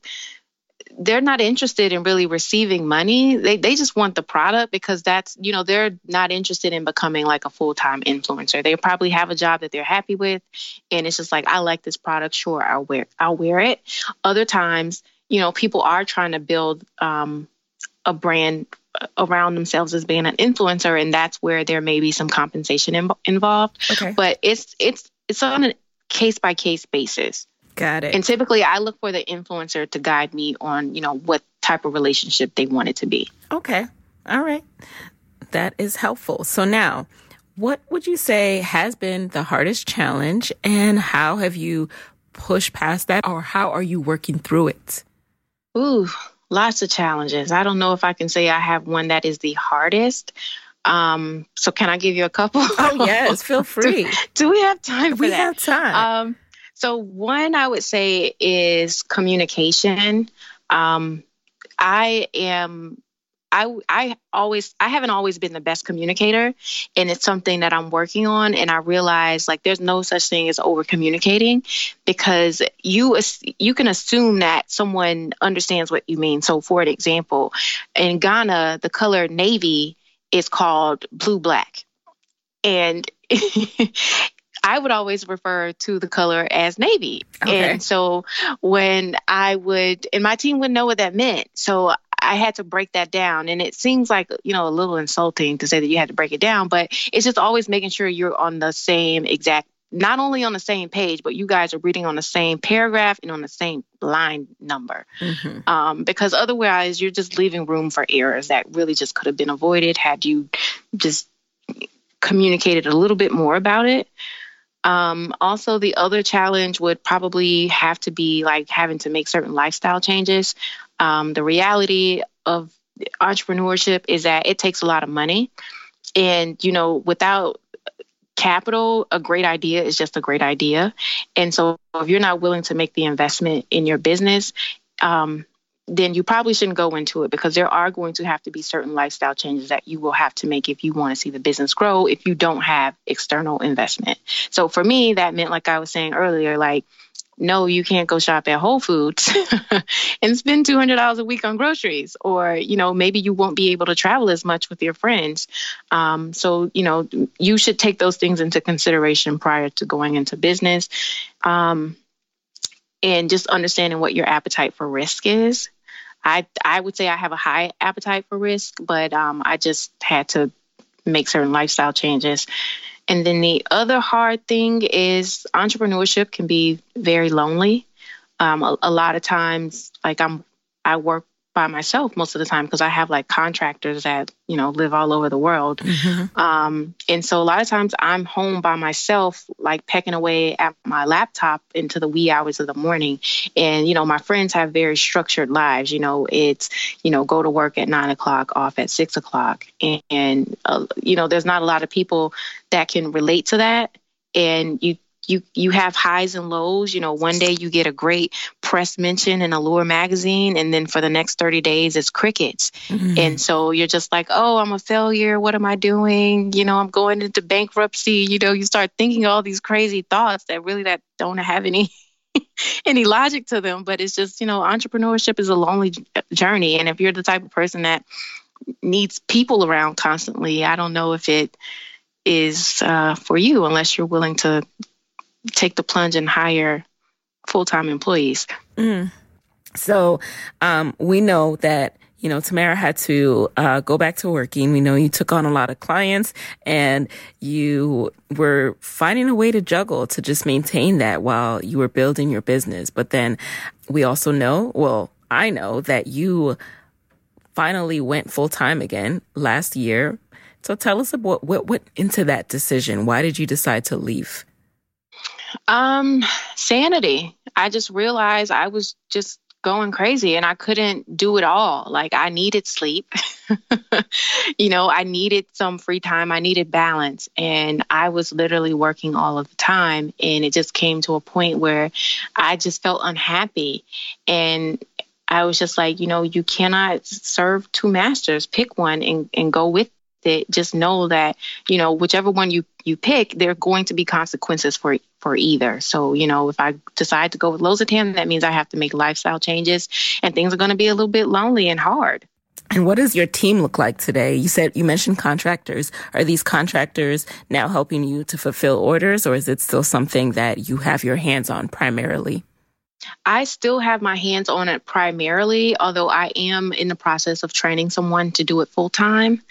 they're not interested in really receiving money. They they just want the product because that's you know they're not interested in becoming like a full time influencer. They probably have a job that they're happy with, and it's just like I like this product. Sure, I'll wear I'll wear it. Other times, you know, people are trying to build um, a brand around themselves as being an influencer, and that's where there may be some compensation Im- involved. Okay. But it's it's it's on a case by case basis. Got it. And typically I look for the influencer to guide me on, you know, what type of relationship they want it to be. Okay. All right. That is helpful. So now, what would you say has been the hardest challenge and how have you pushed past that or how are you working through it? Ooh, lots of challenges. I don't know if I can say I have one that is the hardest. Um, so can I give you a couple? Oh yes, feel free. do, do, we have time for we that? We have time. Um, so one I would say is communication. Um, I am I I always I haven't always been the best communicator and it's something that I'm working on and I realize like there's no such thing as over communicating because you you can assume that someone understands what you mean. So for an example, in Ghana the color navy is called blue black. And I would always refer to the color as navy. Okay. And so when I would, and my team would know what that meant. So I had to break that down. And it seems like, you know, a little insulting to say that you had to break it down, but it's just always making sure you're on the same exact, not only on the same page, but you guys are reading on the same paragraph and on the same line number. Mm-hmm. Um, because otherwise, you're just leaving room for errors that really just could have been avoided had you just communicated a little bit more about it. Um, also, the other challenge would probably have to be like having to make certain lifestyle changes. Um, the reality of entrepreneurship is that it takes a lot of money. And, you know, without capital, a great idea is just a great idea. And so if you're not willing to make the investment in your business, um, then you probably shouldn't go into it because there are going to have to be certain lifestyle changes that you will have to make if you want to see the business grow if you don't have external investment. So for me, that meant, like I was saying earlier, like, no, you can't go shop at Whole Foods and spend $200 a week on groceries. Or, you know, maybe you won't be able to travel as much with your friends. Um, so, you know, you should take those things into consideration prior to going into business. Um, and just understanding what your appetite for risk is. I I would say I have a high appetite for risk, but um, I just had to make certain lifestyle changes. And then the other hard thing is entrepreneurship can be very lonely. Um, a, a lot of times, like I'm, I work by myself most of the time because I have like contractors that you know live all over the world, mm-hmm. um, and so a lot of times I'm home by myself, like pecking away at my laptop into the wee hours of the morning. And you know my friends have very structured lives. You know it's you know go to work at nine o'clock, off at six o'clock, and, and uh, you know there's not a lot of people that can relate to that and you you you have highs and lows. You know, one day you get a great press mention in Allure magazine, and then for the next 30 days it's crickets. Mm-hmm. And so you're just like, oh, I'm a failure. What am I doing? You know, I'm going into bankruptcy. You know, you start thinking all these crazy thoughts that really that don't have any any logic to them. But it's just, you know, entrepreneurship is a lonely journey. And if you're the type of person that needs people around constantly, I don't know if it is uh, for you unless you're willing to take the plunge and hire full time employees. Mm. So um, we know that you know, Tomara had to uh, go back to working. We know you took on a lot of clients and you were finding a way to juggle to just maintain that while you were building your business. But then we also know, well, I know that you finally went full time again last year. So tell us about what went into that decision. Why did you decide to leave? Um, sanity. I just realized I was just going crazy and I couldn't do it all. Like I needed sleep. you know, I needed some free time. I needed balance. And I was literally working all of the time. And it just came to a point where I just felt unhappy. And I was just like, you know, you cannot serve two masters. Pick one and, and go with it. Just know that, you know, whichever one you, you pick, there are going to be consequences for for either. So, you know, if I decide to go with Loza Tam, that means I have to make lifestyle changes and things are going to be a little bit lonely and hard. And what does your team look like today? You said you mentioned contractors. Are these contractors now helping you to fulfill orders or is it still something that you have your hands on primarily? I still have my hands on it primarily, although I am in the process of training someone to do it full time.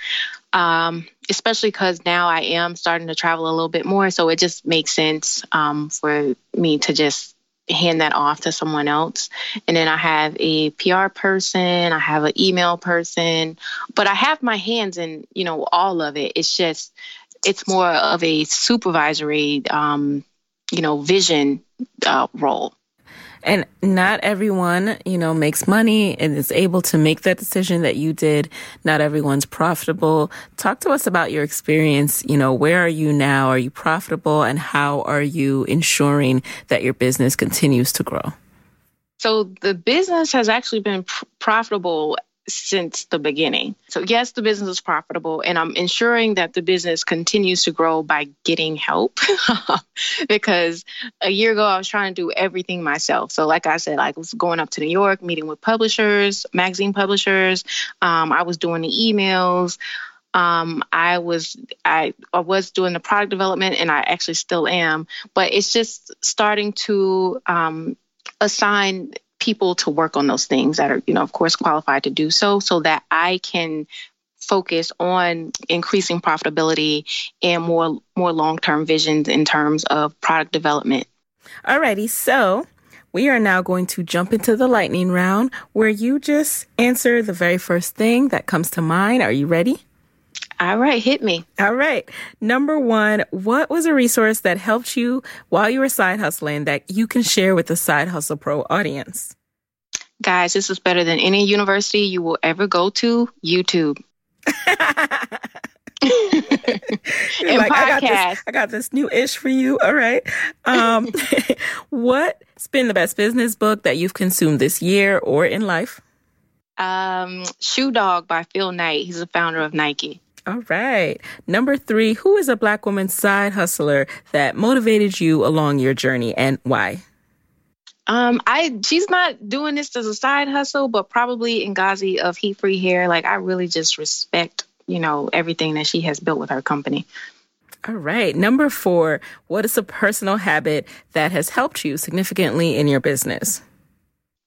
Um, especially because now I am starting to travel a little bit more. So it just makes sense um, for me to just hand that off to someone else. And then I have a PR person, I have an email person, but I have my hands in, you know, all of it. It's just, it's more of a supervisory, um, you know, vision uh, role. And not everyone, you know, makes money and is able to make that decision that you did. Not everyone's profitable. Talk to us about your experience. You know, where are you now? Are you profitable? And how are you ensuring that your business continues to grow? So the business has actually been pr- profitable since the beginning. So, yes, the business is profitable, and I'm ensuring that the business continues to grow by getting help. because a year ago, I was trying to do everything myself. So, like I said, I was going up to New York, meeting with publishers, magazine publishers. Um, I was doing the emails. Um, I was I, I was doing the product development, and I actually still am. But it's just starting to um, assign people to work on those things that are, you know, of course, qualified to do so, so that I can focus on increasing profitability and more more long-term visions in terms of product development. Alrighty, so we are now going to jump into the lightning round where you just answer the very first thing that comes to mind. Are you ready? All right, hit me. All right. Number one, what was a resource that helped you while you were side hustling that you can share with the Side Hustle Pro audience? Guys, this is better than any university you will ever go to YouTube. like, I got, this, I got this new ish for you. All right. Um, what's been the best business book that you've consumed this year or in life? Um, Shoe Dog by Phil Knight. He's the founder of Nike. All right. Number three, who is a black woman side hustler that motivated you along your journey and why? Um, I she's not doing this as a side hustle, but probably Ngozi of Heat Free Hair. Like I really just respect, you know, everything that she has built with her company. All right. Number four, what is a personal habit that has helped you significantly in your business?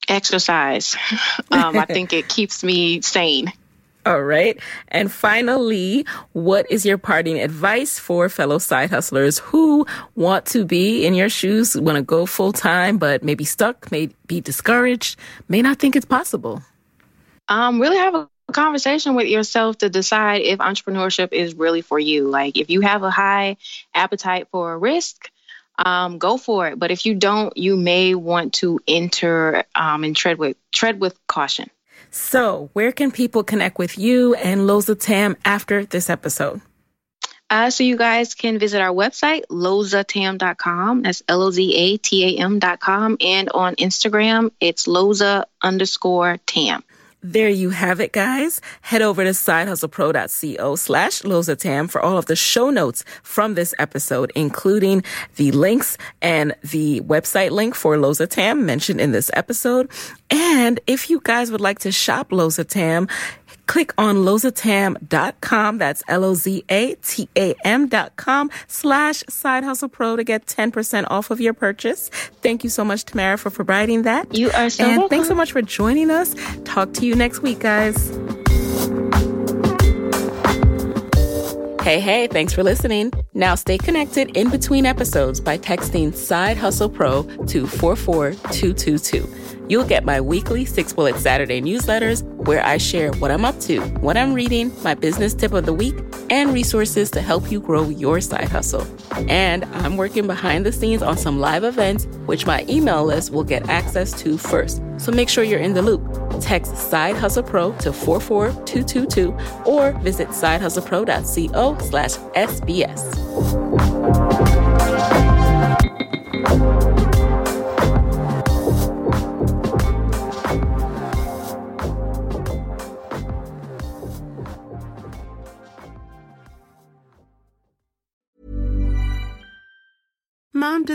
Exercise. um, I think it keeps me sane. All right. And finally, what is your parting advice for fellow side hustlers who want to be in your shoes, want to go full time, but may be stuck, may be discouraged, may not think it's possible? Um, really have a conversation with yourself to decide if entrepreneurship is really for you. Like if you have a high appetite for risk, um, go for it. But if you don't, you may want to enter um, and tread with tread with caution. So, where can people connect with you and Loza Tam after this episode? Uh, so you guys can visit our website, lozatam.com. That's L-O-Z-A-T-A-M.com. And on Instagram, it's loza underscore tam. There you have it, guys. Head over to sidehustlepro.co slash Loza Tam for all of the show notes from this episode, including the links and the website link for Loza Tam mentioned in this episode. And if you guys would like to shop Loza Tam, click on lozatam.com. That's L-O-Z-A-T-A-M dot com slash side hustle pro to get 10% off of your purchase. Thank you so much, Tomara, for providing that. You are so And welcome. thanks so much for joining us. Talk to you next week, guys. Hey, hey, thanks for listening. Now stay connected in between episodes by texting Side Hustle Pro to 44222. You'll get my weekly Six Bullet Saturday newsletters where I share what I'm up to, what I'm reading, my business tip of the week, and resources to help you grow your side hustle. And I'm working behind the scenes on some live events, which my email list will get access to first. So make sure you're in the loop. Text Side Hustle Pro to 44222 or visit sidehustlepro.co slash SBS.